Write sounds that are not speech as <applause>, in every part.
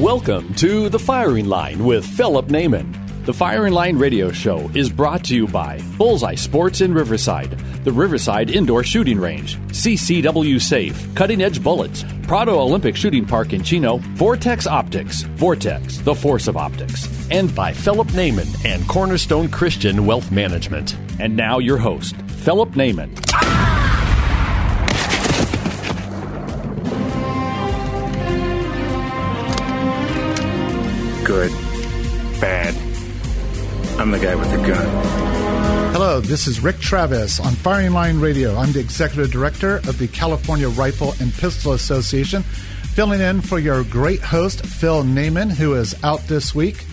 Welcome to The Firing Line with Philip Naiman. The Firing Line radio show is brought to you by Bullseye Sports in Riverside, the Riverside Indoor Shooting Range, CCW Safe, Cutting Edge Bullets, Prado Olympic Shooting Park in Chino, Vortex Optics, Vortex, the force of optics, and by Philip Naiman and Cornerstone Christian Wealth Management. And now your host, Philip Naiman. Good. Bad. I'm the guy with the gun. Hello, this is Rick Travis on Firing Line Radio. I'm the executive director of the California Rifle and Pistol Association, filling in for your great host, Phil Naiman, who is out this week.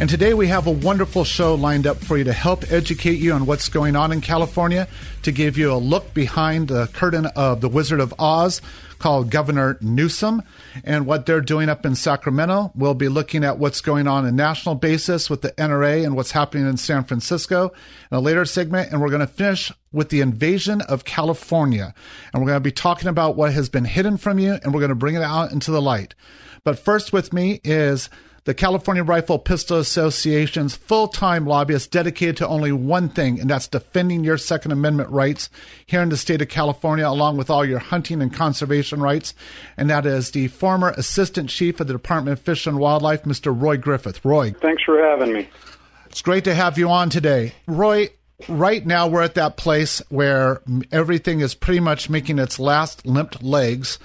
And today we have a wonderful show lined up for you to help educate you on what's going on in California, to give you a look behind the curtain of The Wizard of Oz called Governor Newsom and what they're doing up in Sacramento. We'll be looking at what's going on in national basis with the NRA and what's happening in San Francisco in a later segment. And we're going to finish with the invasion of California. And we're going to be talking about what has been hidden from you and we're going to bring it out into the light. But first with me is the California Rifle Pistol Association's full time lobbyist dedicated to only one thing, and that's defending your Second Amendment rights here in the state of California, along with all your hunting and conservation rights. And that is the former Assistant Chief of the Department of Fish and Wildlife, Mr. Roy Griffith. Roy. Thanks for having me. It's great to have you on today. Roy, right now we're at that place where everything is pretty much making its last limp legs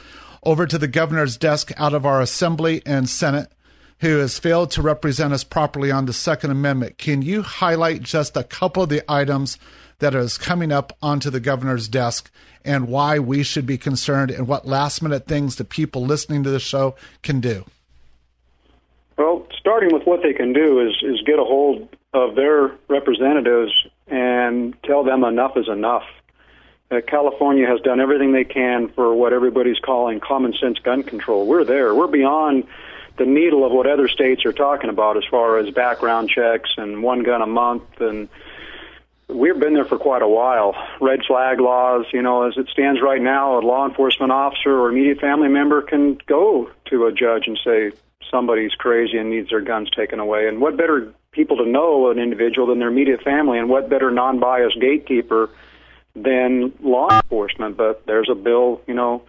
over to the governor's desk out of our Assembly and Senate who has failed to represent us properly on the Second Amendment. Can you highlight just a couple of the items that is coming up onto the governor's desk and why we should be concerned and what last minute things the people listening to the show can do? Well, starting with what they can do is, is get a hold of their representatives and tell them enough is enough. Uh, California has done everything they can for what everybody's calling common sense gun control. We're there. We're beyond the needle of what other states are talking about as far as background checks and one gun a month and we've been there for quite a while. Red flag laws, you know, as it stands right now, a law enforcement officer or immediate family member can go to a judge and say somebody's crazy and needs their guns taken away. And what better people to know an individual than their immediate family, and what better non-biased gatekeeper than law enforcement? But there's a bill, you know,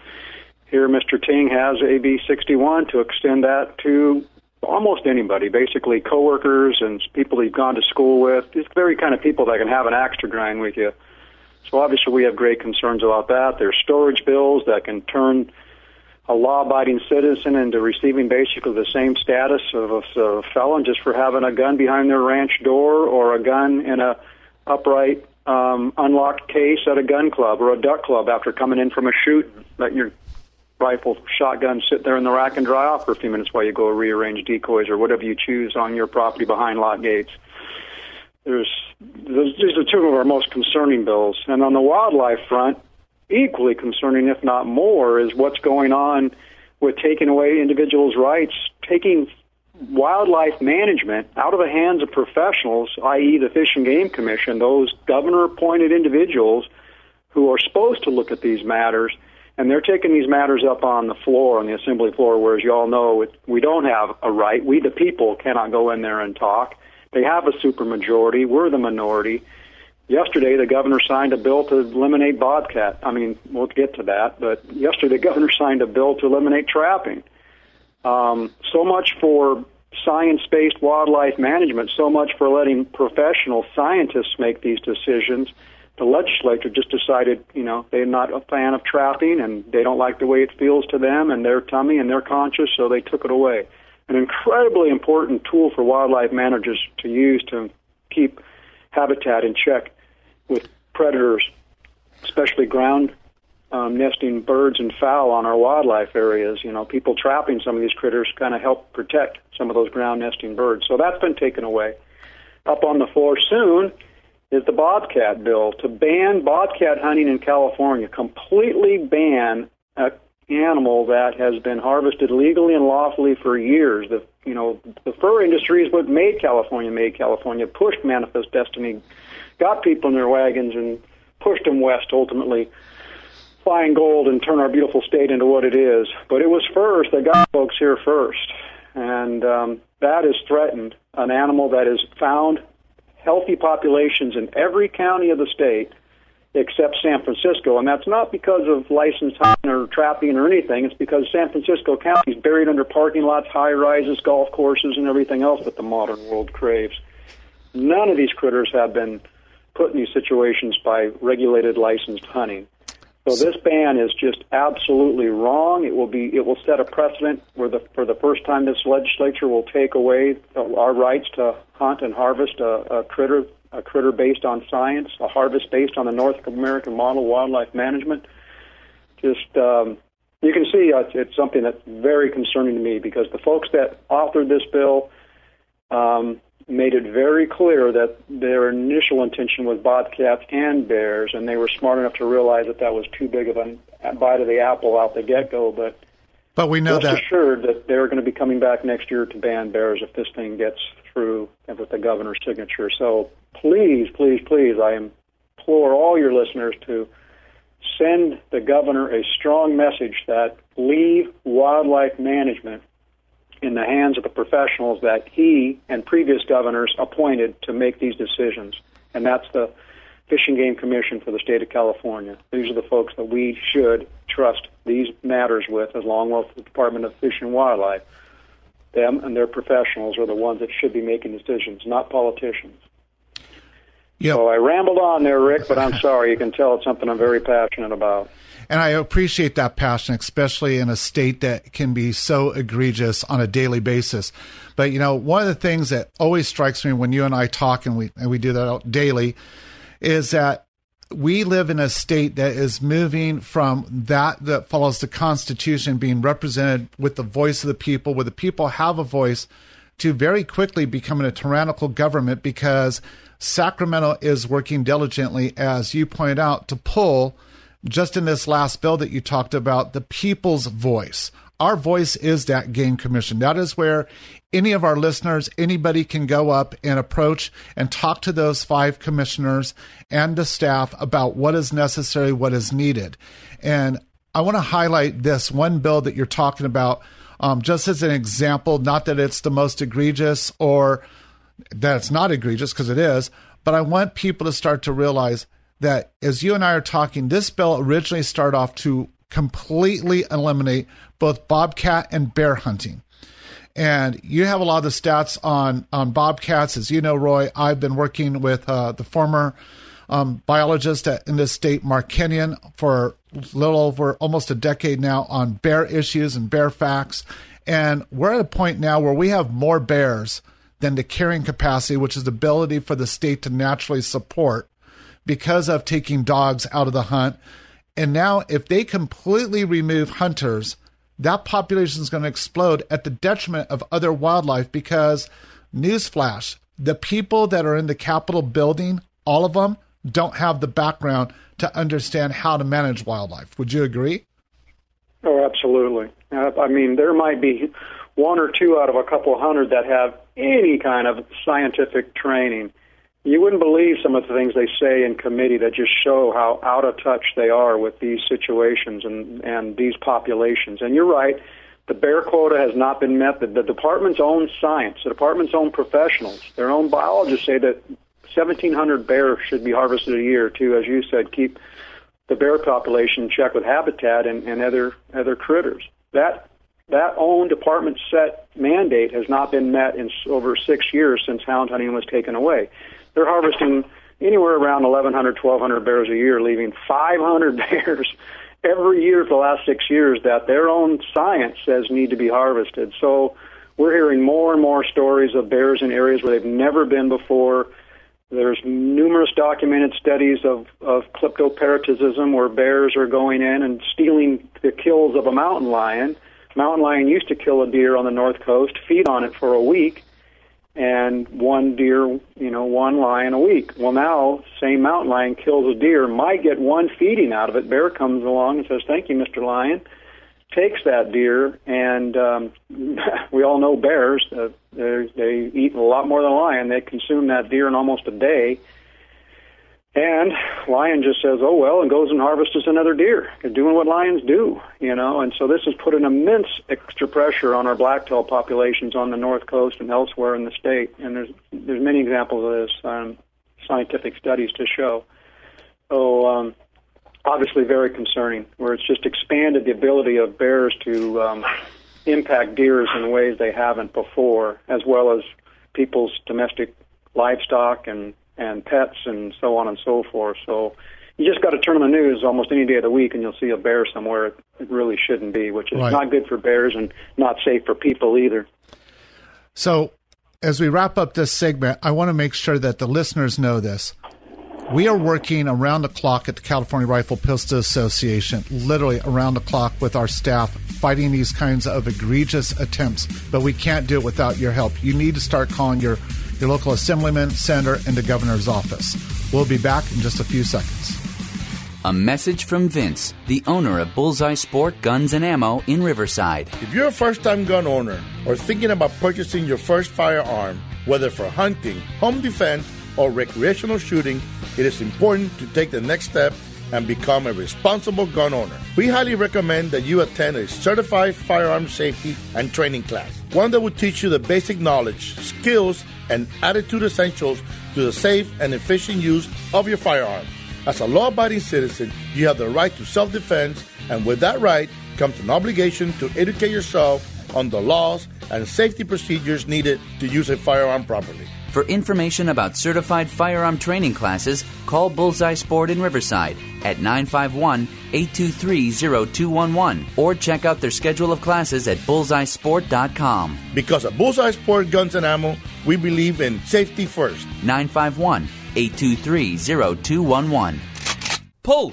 here, Mr. Ting has AB 61 to extend that to almost anybody, basically coworkers and people you've gone to school with. These very kind of people that can have an axe to grind with you. So obviously, we have great concerns about that. There's storage bills that can turn a law-abiding citizen into receiving basically the same status of a, of a felon just for having a gun behind their ranch door or a gun in a upright um, unlocked case at a gun club or a duck club after coming in from a shoot. Let your rifle, shotgun sit there in the rack and dry off for a few minutes while you go rearrange decoys or whatever you choose on your property behind lock gates. There's these are two of our most concerning bills, and on the wildlife front, equally concerning, if not more, is what's going on with taking away individuals' rights, taking wildlife management out of the hands of professionals, i.e., the Fish and Game Commission, those governor appointed individuals who are supposed to look at these matters and they're taking these matters up on the floor, on the assembly floor, where, as you all know it, we don't have a right. We, the people, cannot go in there and talk. They have a supermajority. We're the minority. Yesterday, the governor signed a bill to eliminate bobcat. I mean, we'll get to that, but yesterday, <laughs> the governor signed a bill to eliminate trapping. Um, so much for science-based wildlife management. So much for letting professional scientists make these decisions the legislature just decided, you know, they're not a fan of trapping and they don't like the way it feels to them and their tummy and their conscience, so they took it away. An incredibly important tool for wildlife managers to use to keep habitat in check with predators, especially ground um, nesting birds and fowl on our wildlife areas. You know, people trapping some of these critters kind of help protect some of those ground nesting birds. So that's been taken away. Up on the floor soon is the bobcat bill to ban bobcat hunting in California, completely ban a animal that has been harvested legally and lawfully for years. The you know the fur industry is what made California made California, pushed Manifest Destiny, got people in their wagons and pushed them west ultimately find gold and turn our beautiful state into what it is. But it was first that got folks here first, and um, that is threatened. An animal that is found healthy populations in every county of the state except San Francisco, and that's not because of licensed hunting or trapping or anything. It's because San Francisco County is buried under parking lots, high rises, golf courses, and everything else that the modern world craves. None of these critters have been put in these situations by regulated licensed hunting. So this ban is just absolutely wrong. It will be it will set a precedent where the for the first time this legislature will take away our rights to hunt and harvest a, a critter a critter based on science, a harvest based on the North American model wildlife management. Just um, you can see uh, it's something that's very concerning to me because the folks that authored this bill um, made it very clear that their initial intention was bobcats and bears, and they were smart enough to realize that that was too big of a bite of the apple out the get go. But but we know that assured that they're going to be coming back next year to ban bears if this thing gets through with the governor's signature. So please, please, please, I implore all your listeners to send the governor a strong message that leave wildlife management in the hands of the professionals that he and previous governors appointed to make these decisions. And that's the Fish and Game Commission for the state of California. These are the folks that we should trust these matters with, along with the Department of Fish and Wildlife. Them and their professionals are the ones that should be making decisions, not politicians. Yep. So I rambled on there, Rick, but I'm sorry. You can tell it's something I'm very passionate about. And I appreciate that passion, especially in a state that can be so egregious on a daily basis. But you know, one of the things that always strikes me when you and I talk, and we and we do that daily, is that we live in a state that is moving from that that follows the Constitution being represented with the voice of the people, where the people have a voice, to very quickly becoming a tyrannical government because Sacramento is working diligently, as you point out, to pull just in this last bill that you talked about the people's voice. Our voice is that game commission. That is where any of our listeners, anybody can go up and approach and talk to those five commissioners and the staff about what is necessary, what is needed. And I want to highlight this one bill that you're talking about um, just as an example, not that it's the most egregious or that it's not egregious because it is, but I want people to start to realize that as you and I are talking, this bill originally started off to completely eliminate both bobcat and bear hunting. And you have a lot of the stats on on bobcats, as you know, Roy. I've been working with uh, the former um, biologist at, in this state, Marc Kenyon, for a little over almost a decade now on bear issues and bear facts. And we're at a point now where we have more bears than the carrying capacity, which is the ability for the state to naturally support because of taking dogs out of the hunt. And now, if they completely remove hunters, that population is going to explode at the detriment of other wildlife because, newsflash, the people that are in the Capitol building, all of them, don't have the background to understand how to manage wildlife. Would you agree? Oh, absolutely. I mean, there might be one or two out of a couple hundred that have any kind of scientific training. You wouldn't believe some of the things they say in committee that just show how out of touch they are with these situations and, and these populations. And you're right, the bear quota has not been met. The, the department's own science, the department's own professionals, their own biologists say that 1,700 bears should be harvested a year to, as you said, keep the bear population in check with habitat and, and other other critters. That that own department set mandate has not been met in over six years since hound hunting was taken away. They're harvesting anywhere around 1,100, 1,200 bears a year, leaving 500 <laughs> bears every year for the last six years that their own science says need to be harvested. So we're hearing more and more stories of bears in areas where they've never been before. there's numerous documented studies of, of kleptoparasitism where bears are going in and stealing the kills of a mountain lion. Mountain lion used to kill a deer on the north coast, feed on it for a week, and one deer, you know, one lion a week. Well, now, same mountain lion kills a deer, might get one feeding out of it. Bear comes along and says, Thank you, Mr. Lion takes that deer, and um, <laughs> we all know bears. Uh, they eat a lot more than a lion. They consume that deer in almost a day. And lion just says, "Oh well," and goes and harvests another deer, doing what lions do, you know. And so this has put an immense extra pressure on our blacktail populations on the north coast and elsewhere in the state. And there's there's many examples of this, um, scientific studies to show. So um, obviously very concerning, where it's just expanded the ability of bears to um, impact deers in ways they haven't before, as well as people's domestic livestock and and pets and so on and so forth. So you just got to turn on the news almost any day of the week and you'll see a bear somewhere it really shouldn't be, which is right. not good for bears and not safe for people either. So as we wrap up this segment, I want to make sure that the listeners know this. We are working around the clock at the California Rifle Pistol Association, literally around the clock with our staff, fighting these kinds of egregious attempts. But we can't do it without your help. You need to start calling your, your local assemblyman, senator, and the governor's office. We'll be back in just a few seconds. A message from Vince, the owner of Bullseye Sport Guns and Ammo in Riverside. If you're a first time gun owner or thinking about purchasing your first firearm, whether for hunting, home defense, or recreational shooting, it is important to take the next step and become a responsible gun owner. We highly recommend that you attend a certified firearm safety and training class, one that will teach you the basic knowledge, skills, and attitude essentials to the safe and efficient use of your firearm. As a law abiding citizen, you have the right to self defense, and with that right comes an obligation to educate yourself on the laws and safety procedures needed to use a firearm properly. For information about certified firearm training classes, call Bullseye Sport in Riverside at 951 823 0211 or check out their schedule of classes at bullseyesport.com. Because at Bullseye Sport Guns and Ammo, we believe in safety first. 951 823 0211. Pull!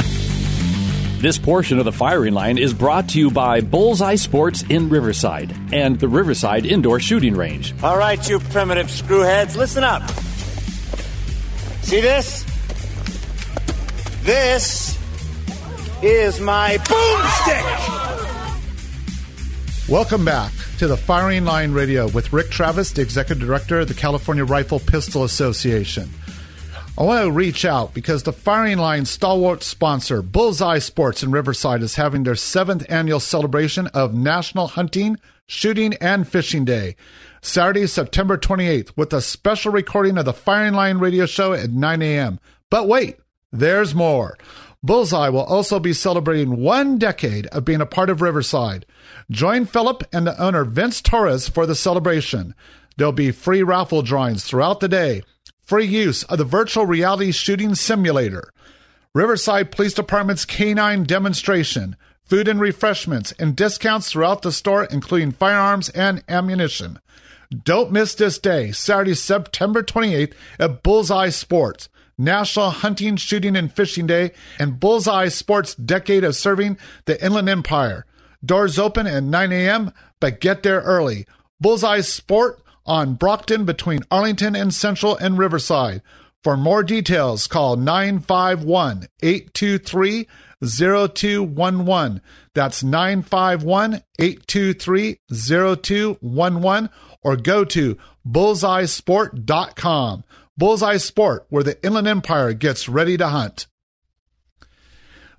This portion of the firing line is brought to you by Bullseye Sports in Riverside and the Riverside Indoor Shooting Range. All right, you primitive screwheads, listen up. See this? This is my boomstick. Welcome back to the Firing Line Radio with Rick Travis, the Executive Director of the California Rifle Pistol Association. I want to reach out because the Firing Line stalwart sponsor, Bullseye Sports in Riverside, is having their seventh annual celebration of National Hunting, Shooting, and Fishing Day. Saturday, September 28th, with a special recording of the Firing Line radio show at 9 a.m. But wait, there's more. Bullseye will also be celebrating one decade of being a part of Riverside. Join Philip and the owner Vince Torres for the celebration. There'll be free raffle drawings throughout the day free use of the virtual reality shooting simulator, Riverside Police Department's canine demonstration, food and refreshments, and discounts throughout the store, including firearms and ammunition. Don't miss this day, Saturday, September 28th at Bullseye Sports, National Hunting, Shooting, and Fishing Day, and Bullseye Sports Decade of Serving the Inland Empire. Doors open at 9 a.m., but get there early. Bullseye Sport on Brockton between Arlington and Central and Riverside. For more details, call 951 823 0211. That's 951 823 0211 or go to bullseyesport.com. Bullseye Sport, where the Inland Empire gets ready to hunt.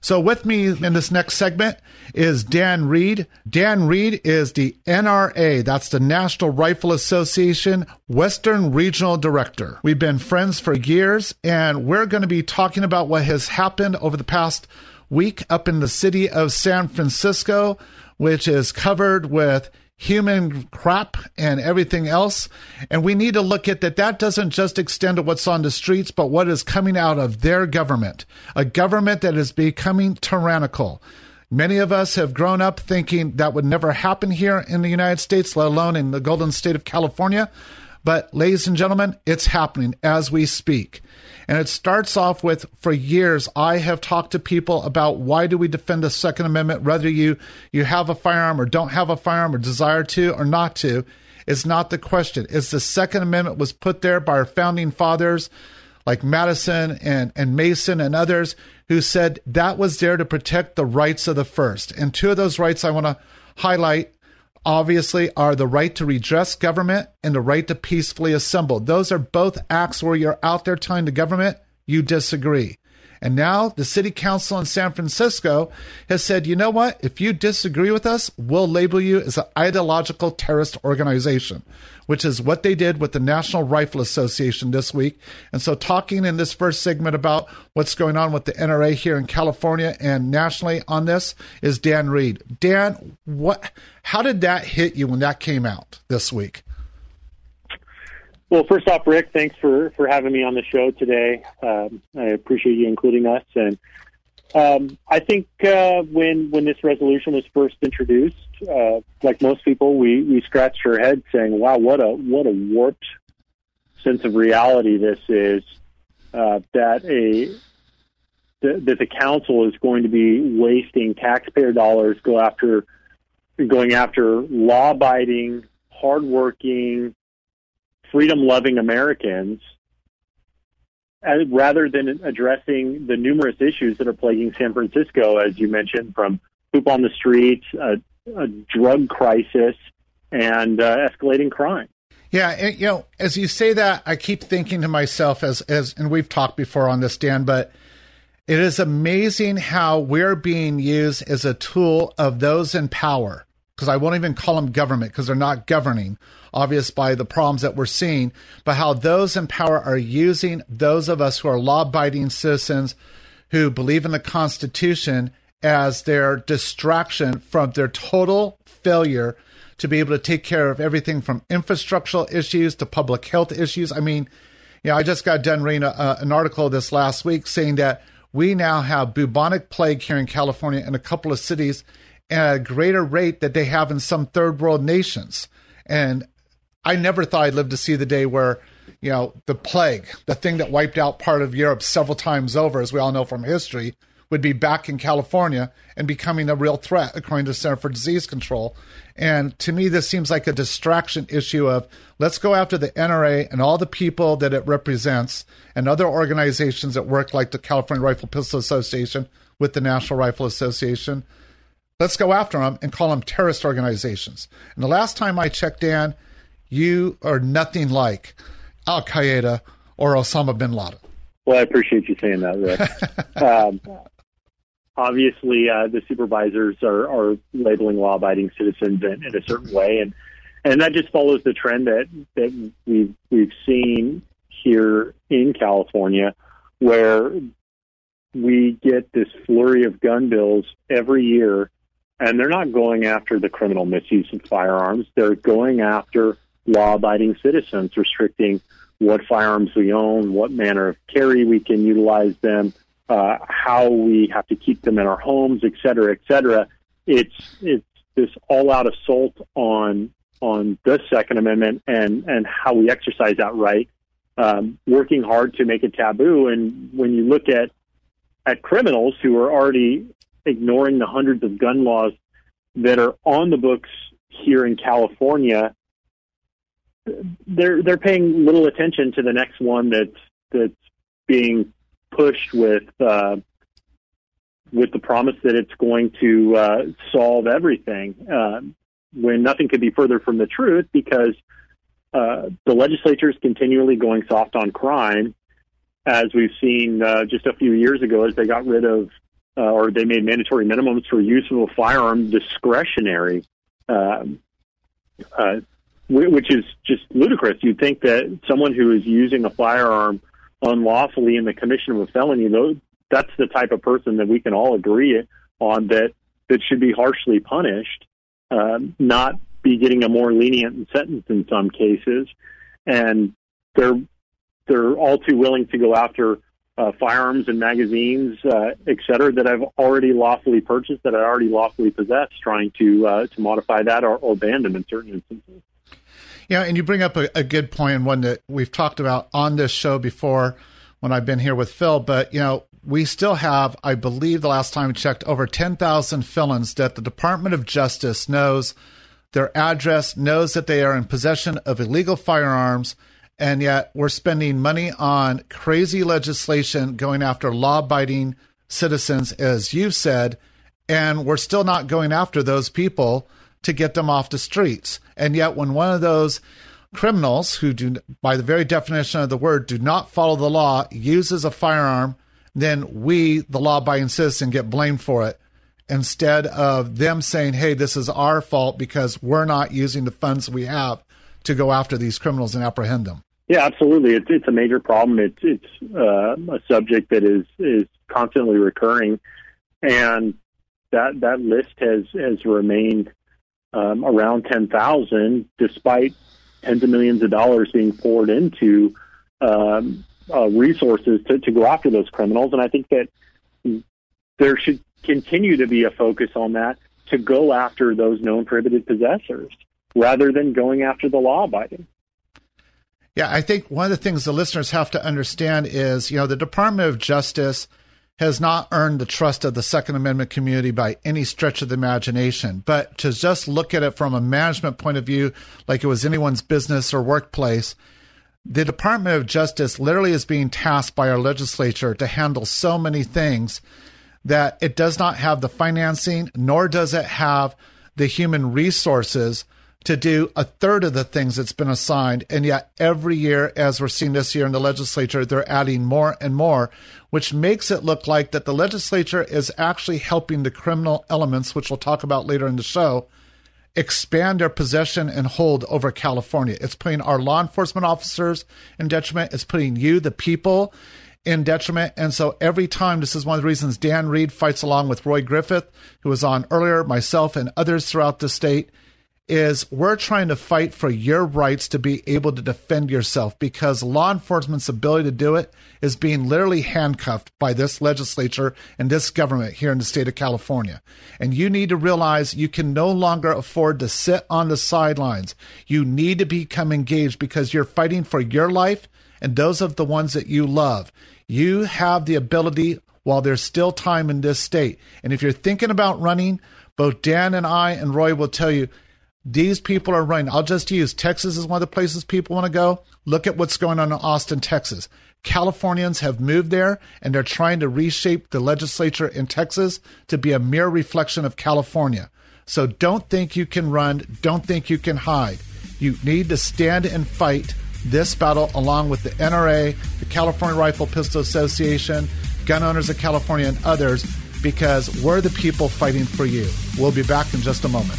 So, with me in this next segment is Dan Reed. Dan Reed is the NRA, that's the National Rifle Association Western Regional Director. We've been friends for years, and we're going to be talking about what has happened over the past week up in the city of San Francisco, which is covered with human crap and everything else. And we need to look at that. That doesn't just extend to what's on the streets, but what is coming out of their government, a government that is becoming tyrannical. Many of us have grown up thinking that would never happen here in the United States, let alone in the golden state of California. But, ladies and gentlemen, it's happening as we speak. And it starts off with for years, I have talked to people about why do we defend the Second Amendment, whether you, you have a firearm or don't have a firearm or desire to or not to. Is not the question. It's the Second Amendment was put there by our founding fathers like Madison and, and Mason and others who said that was there to protect the rights of the first. And two of those rights I want to highlight obviously are the right to redress government and the right to peacefully assemble. Those are both acts where you're out there telling the government you disagree. And now the city council in San Francisco has said, you know what? If you disagree with us, we'll label you as an ideological terrorist organization, which is what they did with the National Rifle Association this week. And so, talking in this first segment about what's going on with the NRA here in California and nationally on this is Dan Reed. Dan, what? How did that hit you when that came out this week? Well, first off, Rick, thanks for, for having me on the show today. Um, I appreciate you including us. And um, I think uh, when when this resolution was first introduced, uh, like most people, we, we scratched our head saying, "Wow, what a what a warped sense of reality this is." Uh, that a that the council is going to be wasting taxpayer dollars go after going after law-abiding, hardworking, freedom loving Americans uh, rather than addressing the numerous issues that are plaguing San Francisco, as you mentioned, from poop on the streets, a, a drug crisis, and uh, escalating crime. Yeah, and, you know, as you say that, I keep thinking to myself as as and we've talked before on this, Dan, but it is amazing how we're being used as a tool of those in power. Because I won't even call them government because they're not governing, obvious by the problems that we're seeing, but how those in power are using those of us who are law abiding citizens who believe in the Constitution as their distraction from their total failure to be able to take care of everything from infrastructural issues to public health issues. I mean, you know, I just got done reading a, an article this last week saying that we now have bubonic plague here in California in a couple of cities at a greater rate that they have in some third world nations. And I never thought I'd live to see the day where, you know, the plague, the thing that wiped out part of Europe several times over, as we all know from history, would be back in California and becoming a real threat, according to the Center for Disease Control. And to me, this seems like a distraction issue of let's go after the NRA and all the people that it represents and other organizations that work like the California Rifle Pistol Association with the National Rifle Association. Let's go after them and call them terrorist organizations. And the last time I checked, Dan, you are nothing like Al Qaeda or Osama bin Laden. Well, I appreciate you saying that, Rick. <laughs> um, obviously, uh, the supervisors are, are labeling law-abiding citizens in, in, a certain way, and and that just follows the trend that that we've we've seen here in California, where we get this flurry of gun bills every year, and they're not going after the criminal misuse of firearms; they're going after law abiding citizens, restricting what firearms we own, what manner of carry we can utilize them, uh, how we have to keep them in our homes, et cetera, et cetera. It's it's this all out assault on on the Second Amendment and and how we exercise that right, um, working hard to make it taboo. And when you look at at criminals who are already ignoring the hundreds of gun laws that are on the books here in California they're they're paying little attention to the next one that's that's being pushed with uh, with the promise that it's going to uh, solve everything. Uh, when nothing could be further from the truth, because uh, the legislature is continually going soft on crime, as we've seen uh, just a few years ago, as they got rid of uh, or they made mandatory minimums for use of a firearm discretionary. Um, uh, which is just ludicrous. You'd think that someone who is using a firearm unlawfully in the commission of a felony, though, that's the type of person that we can all agree on that that should be harshly punished, um, not be getting a more lenient sentence in some cases, and they're they're all too willing to go after uh, firearms and magazines, uh, et cetera, that I've already lawfully purchased, that I already lawfully possess, trying to uh, to modify that or, or ban them in certain instances. Yeah, and you bring up a, a good point and one that we've talked about on this show before when I've been here with Phil. But you know, we still have, I believe, the last time we checked, over ten thousand felons that the Department of Justice knows their address, knows that they are in possession of illegal firearms, and yet we're spending money on crazy legislation going after law-abiding citizens, as you've said, and we're still not going after those people to get them off the streets. And yet, when one of those criminals who do, by the very definition of the word, do not follow the law, uses a firearm, then we, the law abiding citizen, get blamed for it instead of them saying, hey, this is our fault because we're not using the funds we have to go after these criminals and apprehend them. Yeah, absolutely. It's it's a major problem. It's it's uh, a subject that is is constantly recurring, and that that list has has remained um, around 10,000, despite tens of millions of dollars being poured into um, uh, resources to, to go after those criminals. And I think that there should continue to be a focus on that to go after those known prohibited possessors rather than going after the law abiding. Yeah, I think one of the things the listeners have to understand is, you know, the Department of Justice has not earned the trust of the Second Amendment community by any stretch of the imagination. But to just look at it from a management point of view, like it was anyone's business or workplace, the Department of Justice literally is being tasked by our legislature to handle so many things that it does not have the financing, nor does it have the human resources to do a third of the things that's been assigned. And yet, every year, as we're seeing this year in the legislature, they're adding more and more, which makes it look like that the legislature is actually helping the criminal elements, which we'll talk about later in the show, expand their possession and hold over California. It's putting our law enforcement officers in detriment. It's putting you, the people, in detriment. And so every time, this is one of the reasons Dan Reed fights along with Roy Griffith, who was on earlier, myself, and others throughout the state is we're trying to fight for your rights to be able to defend yourself because law enforcement's ability to do it is being literally handcuffed by this legislature and this government here in the state of California. And you need to realize you can no longer afford to sit on the sidelines. You need to become engaged because you're fighting for your life and those of the ones that you love. You have the ability while there's still time in this state. And if you're thinking about running, both Dan and I and Roy will tell you these people are running. I'll just use Texas as one of the places people want to go. Look at what's going on in Austin, Texas. Californians have moved there and they're trying to reshape the legislature in Texas to be a mere reflection of California. So don't think you can run. Don't think you can hide. You need to stand and fight this battle along with the NRA, the California Rifle Pistol Association, Gun Owners of California, and others because we're the people fighting for you. We'll be back in just a moment.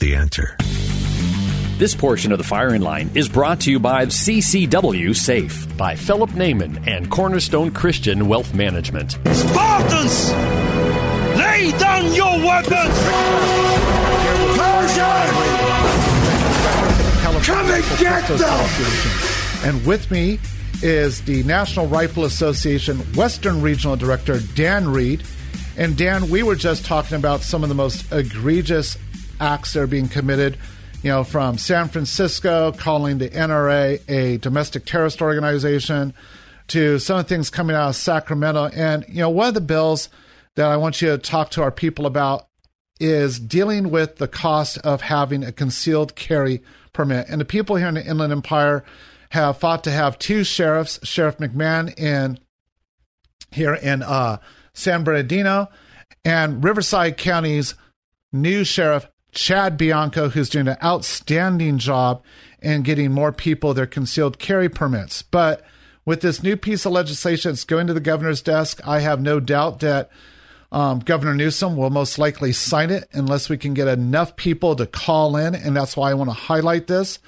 The answer. This portion of the firing line is brought to you by CCW Safe by Philip Naiman and Cornerstone Christian Wealth Management. Spartans, lay down your weapons! Come and get them! And with me is the National Rifle Association Western Regional Director, Dan Reed. And Dan, we were just talking about some of the most egregious acts that are being committed, you know, from San Francisco calling the NRA a domestic terrorist organization to some of the things coming out of Sacramento. And, you know, one of the bills that I want you to talk to our people about is dealing with the cost of having a concealed carry permit. And the people here in the Inland Empire have fought to have two sheriffs, Sheriff McMahon in here in uh, San Bernardino, and Riverside County's new sheriff, Chad Bianco, who's doing an outstanding job in getting more people their concealed carry permits. But with this new piece of legislation that's going to the governor's desk, I have no doubt that um, Governor Newsom will most likely sign it unless we can get enough people to call in. And that's why I want to highlight this.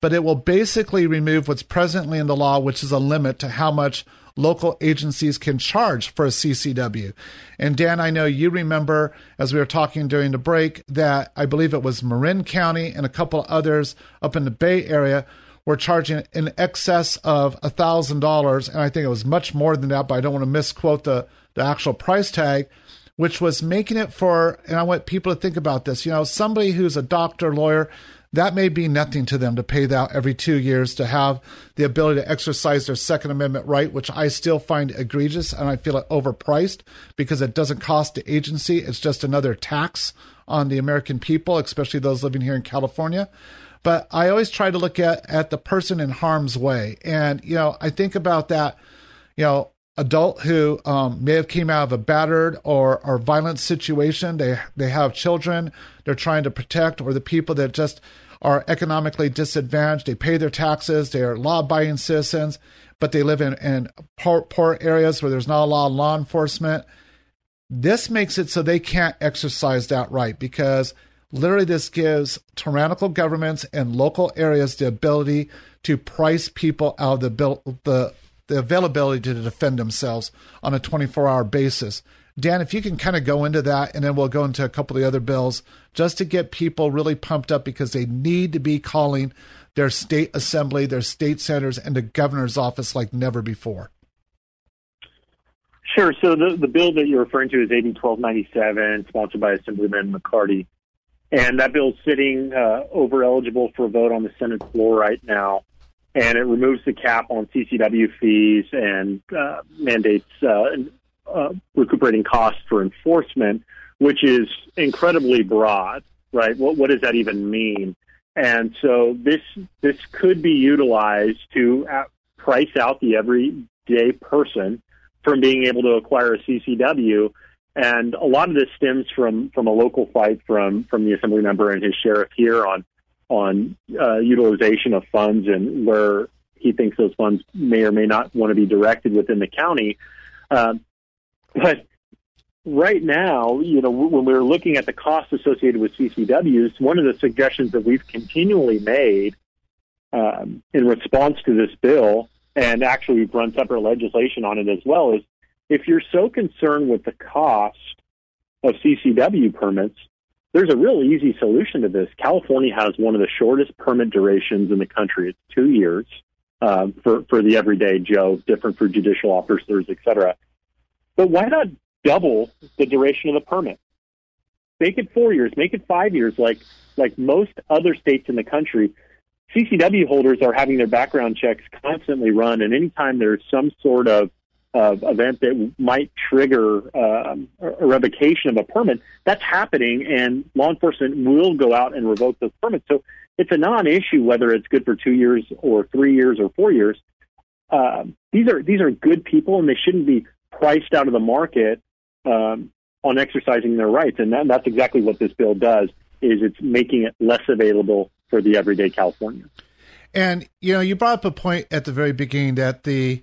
But it will basically remove what's presently in the law, which is a limit to how much local agencies can charge for a CCW. And Dan, I know you remember as we were talking during the break that I believe it was Marin County and a couple others up in the Bay Area were charging in excess of a thousand dollars, and I think it was much more than that, but I don't want to misquote the the actual price tag, which was making it for. And I want people to think about this. You know, somebody who's a doctor, lawyer, that may be nothing to them to pay that every two years to have the ability to exercise their Second Amendment right, which I still find egregious and I feel it overpriced because it doesn't cost the agency. It's just another tax on the American people, especially those living here in California. But I always try to look at, at the person in harm's way. And, you know, I think about that, you know, adult who um, may have came out of a battered or, or violent situation. They they have children they're trying to protect, or the people that just are economically disadvantaged. They pay their taxes. They are law-abiding citizens, but they live in, in poor, poor areas where there's not a lot of law enforcement. This makes it so they can't exercise that right because literally this gives tyrannical governments and local areas the ability to price people out of the the the availability to defend themselves on a 24 hour basis. Dan, if you can kind of go into that, and then we'll go into a couple of the other bills just to get people really pumped up because they need to be calling their state assembly, their state senators, and the governor's office like never before. Sure. So the, the bill that you're referring to is AB 1297, sponsored by Assemblyman McCarty. And that bill is sitting uh, over eligible for a vote on the Senate floor right now and it removes the cap on CCW fees and uh, mandates uh, uh, recuperating costs for enforcement, which is incredibly broad, right? What, what does that even mean? And so this this could be utilized to uh, price out the everyday person from being able to acquire a CCW. And a lot of this stems from from a local fight from from the assembly member and his sheriff here on on uh, utilization of funds and where he thinks those funds may or may not want to be directed within the county. Um, but right now, you know, when we're looking at the costs associated with CCWs, one of the suggestions that we've continually made um, in response to this bill, and actually we've run separate legislation on it as well, is if you're so concerned with the cost of CCW permits, there's a real easy solution to this. California has one of the shortest permit durations in the country. It's two years uh, for for the everyday Joe, different for judicial officers, et cetera. But why not double the duration of the permit? Make it four years, make it five years, like like most other states in the country. CCW holders are having their background checks constantly run, and anytime there's some sort of uh, event that might trigger uh, a revocation of a permit, that's happening, and law enforcement will go out and revoke those permits. So it's a non-issue whether it's good for two years or three years or four years. uh, these are these are good people, and they shouldn't be priced out of the market um, on exercising their rights. And that, that's exactly what this bill does: is it's making it less available for the everyday Californian. And you know, you brought up a point at the very beginning that the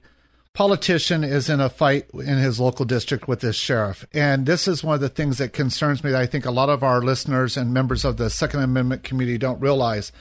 politician is in a fight in his local district with this sheriff. And this is one of the things that concerns me that I think a lot of our listeners and members of the Second Amendment community don't realize.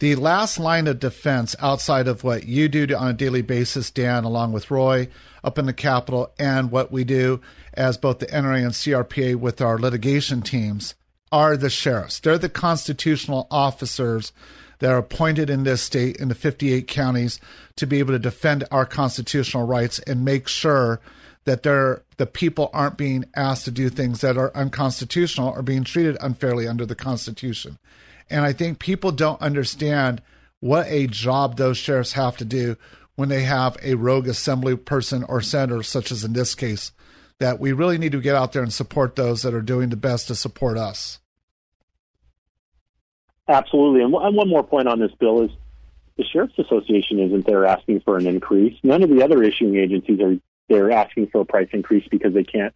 The last line of defense outside of what you do on a daily basis, Dan, along with Roy up in the Capitol, and what we do as both the NRA and CRPA with our litigation teams, are the sheriffs. They're the constitutional officers that are appointed in this state in the 58 counties to be able to defend our constitutional rights and make sure that they're, the people aren't being asked to do things that are unconstitutional or being treated unfairly under the Constitution. And I think people don't understand what a job those sheriffs have to do when they have a rogue assembly person or senator, such as in this case, that we really need to get out there and support those that are doing the best to support us. Absolutely. And one more point on this bill is the Sheriff's Association isn't there asking for an increase. None of the other issuing agencies are they're asking for a price increase because they can't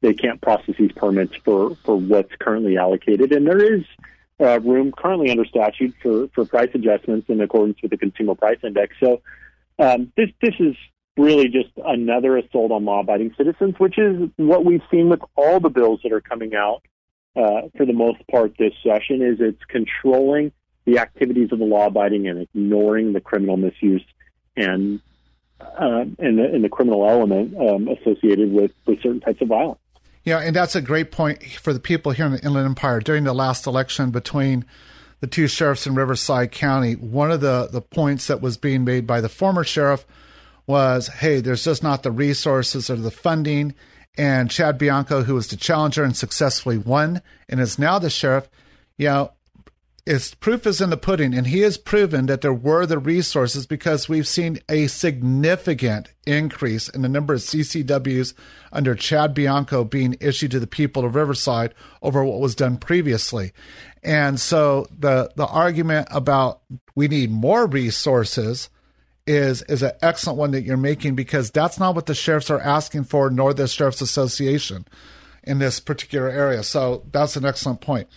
they can't process these permits for, for what's currently allocated. And there is uh, room currently under statute for, for price adjustments in accordance with the Consumer Price Index. So um, this this is really just another assault on law-abiding citizens, which is what we've seen with all the bills that are coming out uh, for the most part this session is it's controlling the activities of the law-abiding and ignoring the criminal misuse and uh, and, the, and the criminal element um, associated with, with certain types of violence. Yeah, and that's a great point for the people here in the Inland Empire. During the last election between the two sheriffs in Riverside County, one of the, the points that was being made by the former sheriff was, hey, there's just not the resources or the funding and Chad Bianco, who was the challenger and successfully won and is now the sheriff, you know, it's proof is in the pudding, and he has proven that there were the resources because we've seen a significant increase in the number of CCWs under Chad Bianco being issued to the people of Riverside over what was done previously. And so the the argument about we need more resources is is an excellent one that you're making because that's not what the sheriffs are asking for, nor the sheriffs association in this particular area. So that's an excellent point.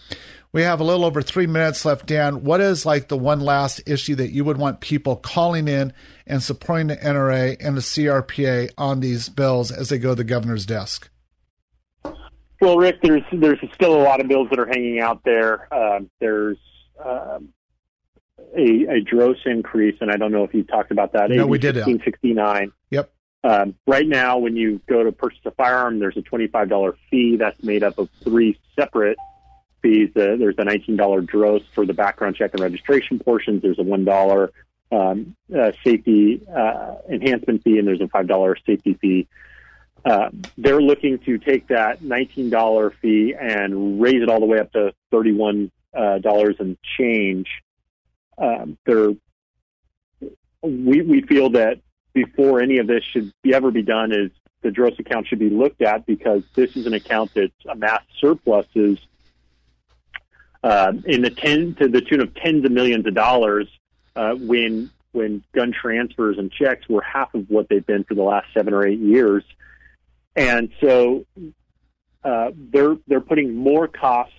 We have a little over three minutes left, Dan. What is like the one last issue that you would want people calling in and supporting the NRA and the CRPA on these bills as they go to the governor's desk? Well, Rick, there's there's still a lot of bills that are hanging out there. Uh, there's um, a, a DROS increase, and I don't know if you talked about that. No, we did. 1669. Yep. Um, right now, when you go to purchase a firearm, there's a $25 fee that's made up of three separate fees. Uh, there's a $19 gross for the background check and registration portions. There's a $1 um, uh, safety uh, enhancement fee, and there's a $5 safety fee. Uh, they're looking to take that $19 fee and raise it all the way up to $31 uh, and change um, there, we, we feel that before any of this should be, ever be done is the DROS account should be looked at because this is an account that's amassed surpluses uh, in the ten to the tune of tens of millions of dollars uh, when when gun transfers and checks were half of what they've been for the last seven or eight years, and so uh, they're they're putting more costs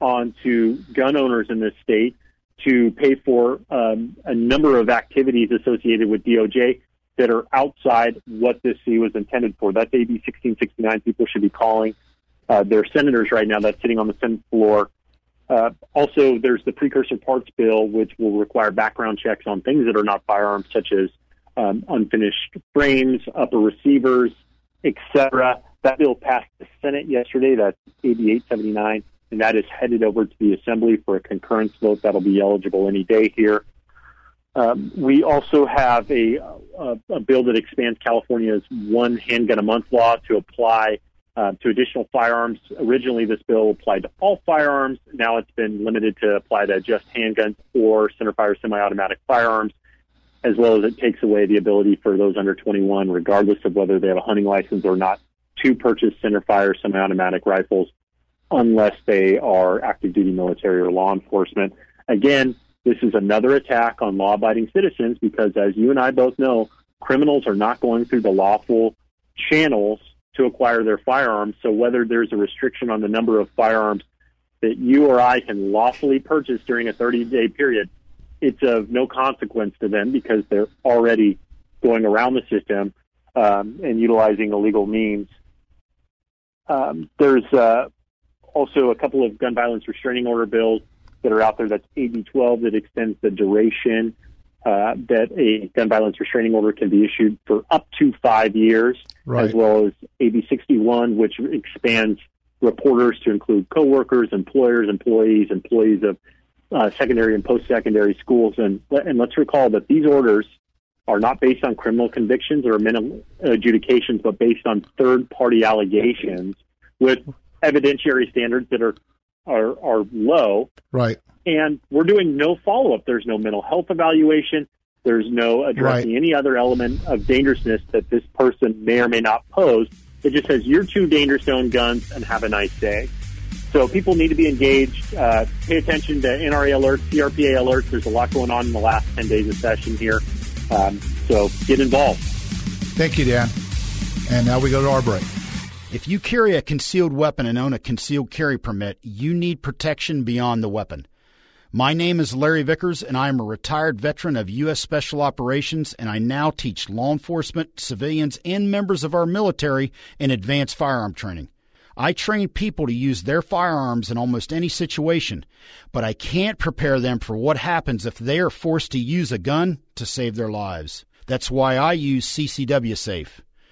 onto gun owners in this state to pay for um, a number of activities associated with DOJ that are outside what this fee was intended for. That's AB 1669. People should be calling uh, their senators right now that's sitting on the Senate floor. Uh, also, there's the precursor parts bill, which will require background checks on things that are not firearms, such as um, unfinished frames, upper receivers, etc. That bill passed the Senate yesterday. That's AB 879 and that is headed over to the Assembly for a concurrence vote that'll be eligible any day here. Um, we also have a, a, a, bill that expands California's one handgun a month law to apply uh, to additional firearms. Originally, this bill applied to all firearms. Now it's been limited to apply to just handguns or centerfire semi-automatic firearms, as well as it takes away the ability for those under 21, regardless of whether they have a hunting license or not, to purchase centerfire semi-automatic rifles unless they are active duty military or law enforcement. Again, this is another attack on law abiding citizens because, as you and I both know, criminals are not going through the lawful channels to acquire their firearms. So whether there's a restriction on the number of firearms that you or I can lawfully purchase during a 30 day period, it's of no consequence to them because they're already going around the system um, and utilizing illegal means. Um, there's uh, also a couple of gun violence restraining order bills that are out there. That's AB 12 that extends the duration uh, that a gun violence restraining order can be issued for up to five years, right. as well as AB 61, which expands reporters to include coworkers, employers, employees, employees of uh, secondary and post-secondary schools. And, and let's recall that these orders are not based on criminal convictions or minimum adjudications, but based on third-party allegations with evidentiary standards that are are, are low. Right. And we're doing no follow up. There's no mental health evaluation. There's no addressing right. any other element of dangerousness that this person may or may not pose. It just says you're too dangerous to own guns and have a nice day. So people need to be engaged. Uh, pay attention to NRA alerts, CRPA alerts. There's a lot going on in the last 10 days of session here. Um, so get involved. Thank you, Dan. And now we go to our break. If you carry a concealed weapon and own a concealed carry permit, you need protection beyond the weapon. My name is Larry Vickers, and I am a retired veteran of U.S. Special Operations, and I now teach law enforcement, civilians, and members of our military in advanced firearm training. I train people to use their firearms in almost any situation, but I can't prepare them for what happens if they are forced to use a gun to save their lives. That's why I use CCW Safe.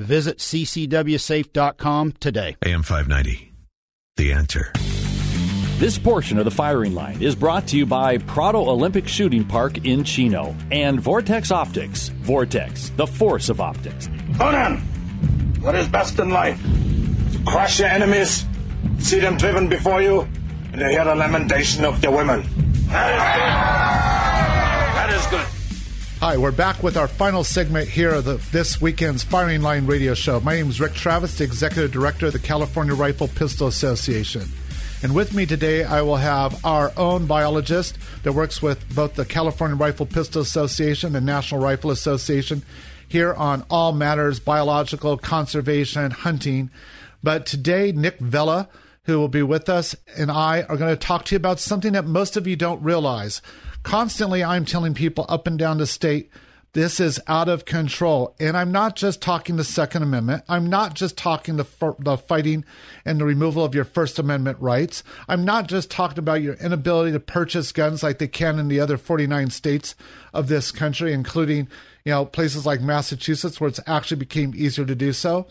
Visit ccwsafe.com today. AM 590. The answer. This portion of the firing line is brought to you by Prado Olympic Shooting Park in Chino and Vortex Optics. Vortex, the force of optics. Conan, what is best in life? To crush your enemies, see them driven before you, and to hear the lamentation of your women. That is good. Hi, we're back with our final segment here of the, this weekend's Firing Line Radio Show. My name is Rick Travis, the Executive Director of the California Rifle Pistol Association. And with me today, I will have our own biologist that works with both the California Rifle Pistol Association and National Rifle Association here on all matters biological, conservation, hunting. But today, Nick Vella, who will be with us, and I are going to talk to you about something that most of you don't realize. Constantly, I'm telling people up and down the state this is out of control. And I'm not just talking the Second Amendment. I'm not just talking the, the fighting and the removal of your First Amendment rights. I'm not just talking about your inability to purchase guns like they can in the other 49 states of this country, including you know places like Massachusetts where it's actually became easier to do so.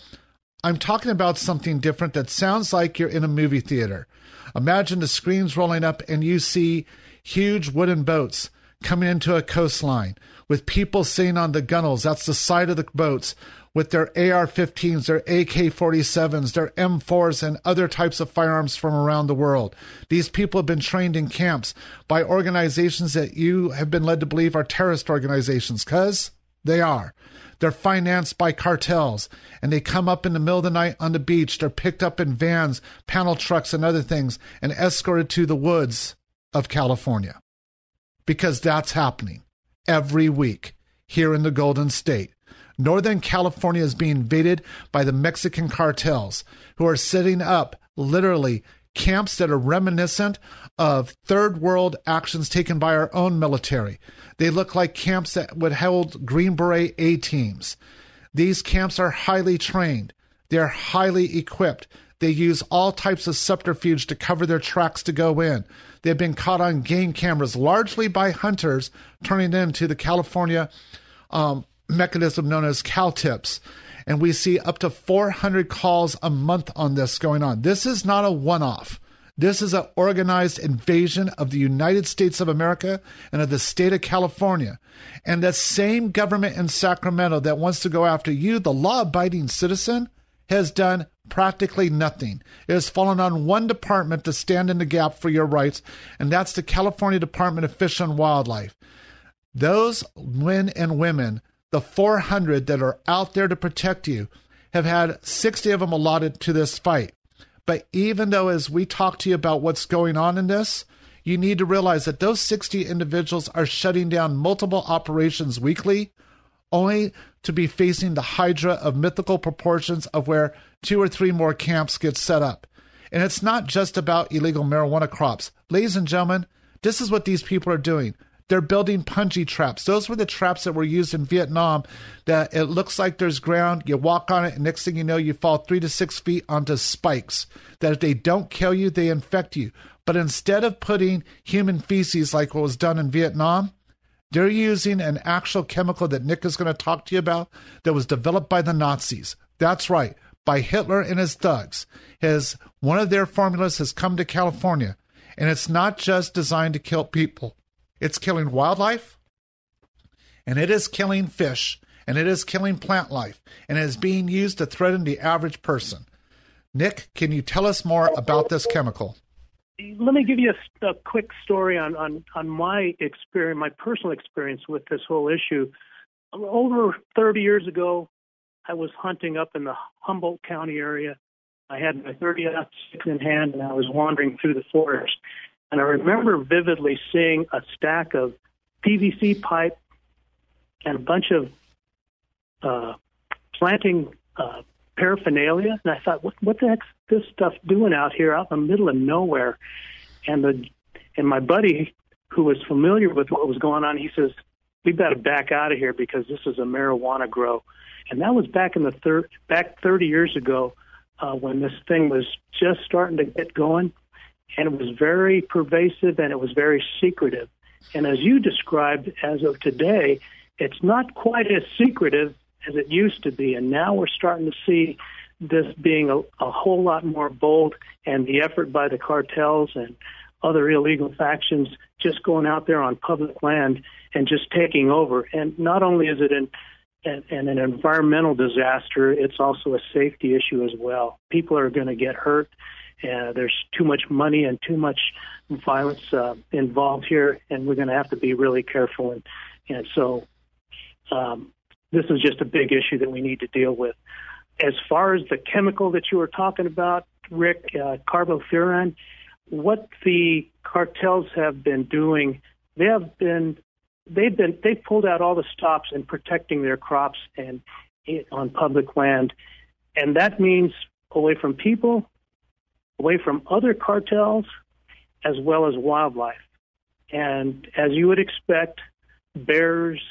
I'm talking about something different that sounds like you're in a movie theater. Imagine the screens rolling up and you see huge wooden boats coming into a coastline with people sitting on the gunnels. That's the side of the boats with their AR 15s, their AK 47s, their M4s, and other types of firearms from around the world. These people have been trained in camps by organizations that you have been led to believe are terrorist organizations, because they are. They're financed by cartels and they come up in the middle of the night on the beach. They're picked up in vans, panel trucks, and other things and escorted to the woods of California because that's happening every week here in the Golden State. Northern California is being invaded by the Mexican cartels who are setting up literally camps that are reminiscent of third world actions taken by our own military. They look like camps that would hold Green Beret A teams. These camps are highly trained, they're highly equipped. They use all types of subterfuge to cover their tracks to go in. They've been caught on game cameras, largely by hunters, turning them to the California um, mechanism known as CalTIPS. And we see up to 400 calls a month on this going on. This is not a one off. This is an organized invasion of the United States of America and of the state of California. And that same government in Sacramento that wants to go after you, the law abiding citizen, has done practically nothing. It has fallen on one department to stand in the gap for your rights, and that's the California Department of Fish and Wildlife. Those men and women, the 400 that are out there to protect you, have had 60 of them allotted to this fight. But even though, as we talk to you about what's going on in this, you need to realize that those 60 individuals are shutting down multiple operations weekly, only to be facing the hydra of mythical proportions of where two or three more camps get set up. And it's not just about illegal marijuana crops. Ladies and gentlemen, this is what these people are doing. They're building punji traps. Those were the traps that were used in Vietnam. That it looks like there's ground. You walk on it, and next thing you know, you fall three to six feet onto spikes. That if they don't kill you, they infect you. But instead of putting human feces like what was done in Vietnam, they're using an actual chemical that Nick is going to talk to you about that was developed by the Nazis. That's right, by Hitler and his thugs. His one of their formulas has come to California, and it's not just designed to kill people. It's killing wildlife, and it is killing fish, and it is killing plant life, and it is being used to threaten the average person. Nick, can you tell us more about this chemical? Let me give you a, a quick story on, on, on my experience, my personal experience with this whole issue. Over 30 years ago, I was hunting up in the Humboldt County area. I had my 30 in hand, and I was wandering through the forest. And I remember vividly seeing a stack of PVC pipe and a bunch of uh, planting uh, paraphernalia. And I thought, what, what the heck's this stuff doing out here, out in the middle of nowhere? And the and my buddy, who was familiar with what was going on, he says, "We to back out of here because this is a marijuana grow." And that was back in the third, back 30 years ago, uh, when this thing was just starting to get going and it was very pervasive and it was very secretive. And as you described, as of today, it's not quite as secretive as it used to be. And now we're starting to see this being a, a whole lot more bold and the effort by the cartels and other illegal factions just going out there on public land and just taking over. And not only is it an, an, an environmental disaster, it's also a safety issue as well. People are going to get hurt uh, there's too much money and too much violence uh, involved here, and we're going to have to be really careful. And, and so, um, this is just a big issue that we need to deal with. As far as the chemical that you were talking about, Rick, uh, carbofuran, what the cartels have been doing, they have been they've been they've pulled out all the stops in protecting their crops and eh, on public land, and that means away from people away from other cartels as well as wildlife. And as you would expect, bears,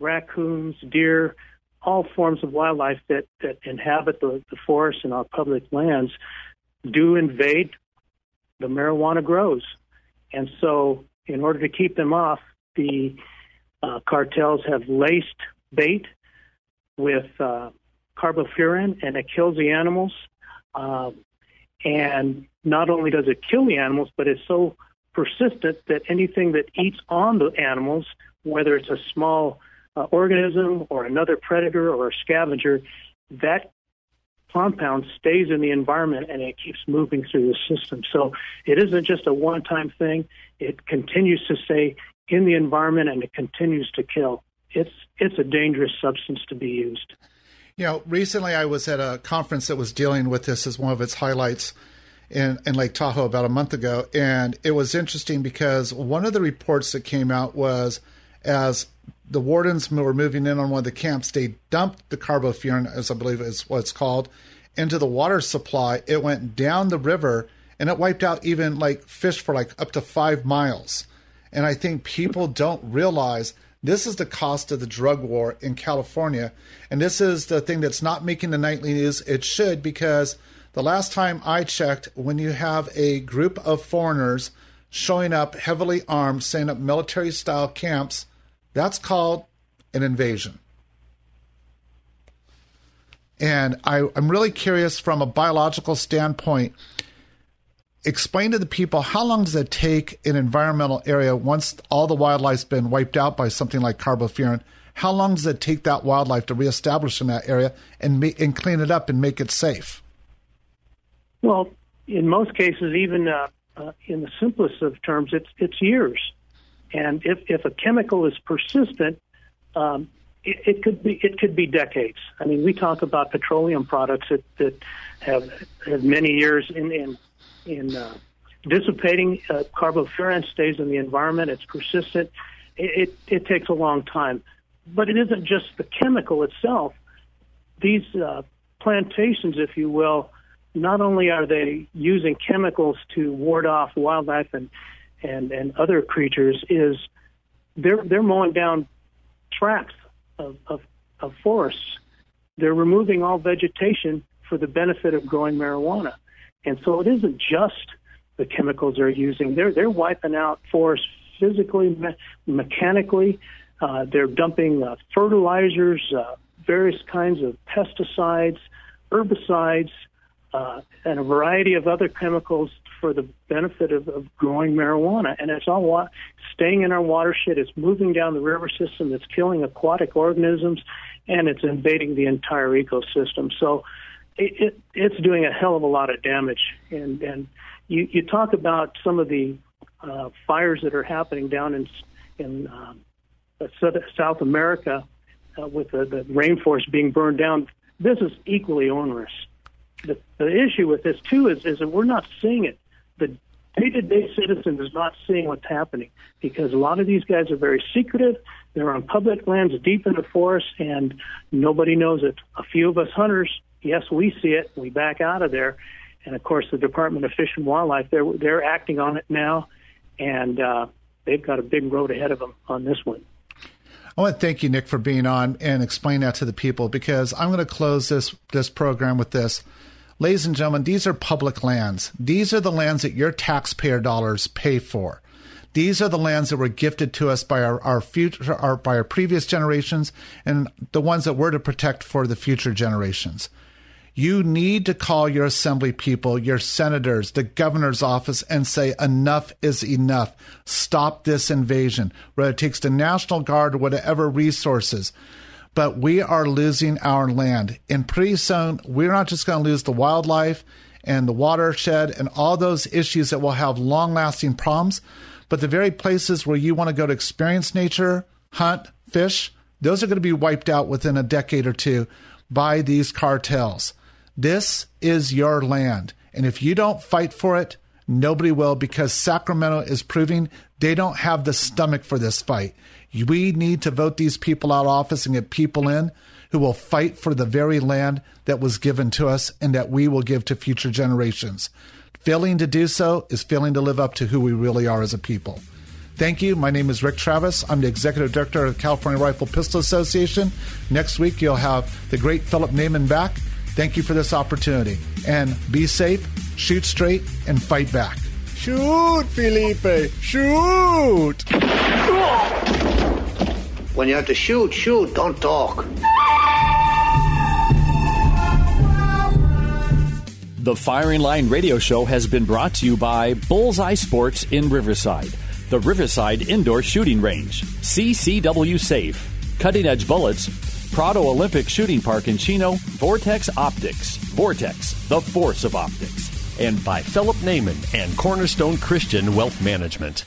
raccoons, deer, all forms of wildlife that, that inhabit the, the forests and our public lands do invade the marijuana grows. And so, in order to keep them off, the uh, cartels have laced bait with uh, carbofuran, and it kills the animals. Uh, and not only does it kill the animals, but it's so persistent that anything that eats on the animals, whether it's a small uh, organism or another predator or a scavenger, that compound stays in the environment and it keeps moving through the system. So it isn't just a one time thing, it continues to stay in the environment and it continues to kill. It's, it's a dangerous substance to be used. You know, recently I was at a conference that was dealing with this as one of its highlights in, in Lake Tahoe about a month ago. And it was interesting because one of the reports that came out was as the wardens were moving in on one of the camps, they dumped the carbofuran, as I believe is what it's called, into the water supply. It went down the river and it wiped out even like fish for like up to five miles. And I think people don't realize this is the cost of the drug war in California. And this is the thing that's not making the nightly news. It should, because the last time I checked, when you have a group of foreigners showing up heavily armed, setting up military style camps, that's called an invasion. And I, am really curious from a biological standpoint explain to the people how long does it take an environmental area once all the wildlife's been wiped out by something like carbofuran? How long does it take that wildlife to reestablish in that area and ma- and clean it up and make it safe? Well, in most cases, even uh, uh, in the simplest of terms, it's it's years. And if if a chemical is persistent, um, it, it could be it could be decades. I mean, we talk about petroleum products that, that have have many years in in in uh, dissipating. Uh, carbofuran stays in the environment. It's persistent. It, it it takes a long time, but it isn't just the chemical itself. These uh, plantations, if you will, not only are they using chemicals to ward off wildlife and and and other creatures, is they're they're mowing down tracts of, of, of forests. They're removing all vegetation for the benefit of growing marijuana, and so it isn't just the chemicals they're using. They're they're wiping out forests physically, me- mechanically. Uh, they're dumping uh, fertilizers, uh, various kinds of pesticides, herbicides, uh, and a variety of other chemicals for the benefit of, of growing marijuana. And it's all wa- staying in our watershed. It's moving down the river system. It's killing aquatic organisms, and it's invading the entire ecosystem. So it, it, it's doing a hell of a lot of damage. And and you, you talk about some of the uh, fires that are happening down in in um, South America uh, with the, the rainforest being burned down. This is equally onerous the, the issue with this too is is that we're not seeing it. The day-to-day citizen is not seeing what's happening because a lot of these guys are very secretive. They're on public lands deep in the forest, and nobody knows it. A few of us hunters, yes, we see it. We back out of there, and of course, the Department of Fish and Wildlife they're they're acting on it now, and uh, they've got a big road ahead of them on this one. I want to thank you, Nick, for being on and explain that to the people because I'm going to close this this program with this. Ladies and gentlemen, these are public lands. These are the lands that your taxpayer dollars pay for. These are the lands that were gifted to us by our, our future, our, by our previous generations, and the ones that we're to protect for the future generations. You need to call your assembly people, your senators, the governor's office, and say, enough is enough. Stop this invasion, whether it takes the National Guard or whatever resources but we are losing our land. And pretty soon, we're not just going to lose the wildlife and the watershed and all those issues that will have long lasting problems, but the very places where you want to go to experience nature, hunt, fish, those are going to be wiped out within a decade or two by these cartels. This is your land. And if you don't fight for it, nobody will because Sacramento is proving they don't have the stomach for this fight. We need to vote these people out of office and get people in who will fight for the very land that was given to us and that we will give to future generations. Failing to do so is failing to live up to who we really are as a people. Thank you. My name is Rick Travis. I'm the executive director of the California Rifle Pistol Association. Next week, you'll have the great Philip Naiman back. Thank you for this opportunity. And be safe, shoot straight, and fight back. Shoot, Felipe! Shoot! <laughs> When you have to shoot, shoot, don't talk. The Firing Line radio show has been brought to you by Bullseye Sports in Riverside, the Riverside Indoor Shooting Range, CCW Safe, Cutting Edge Bullets, Prado Olympic Shooting Park in Chino, Vortex Optics, Vortex, the force of optics, and by Philip Naiman and Cornerstone Christian Wealth Management.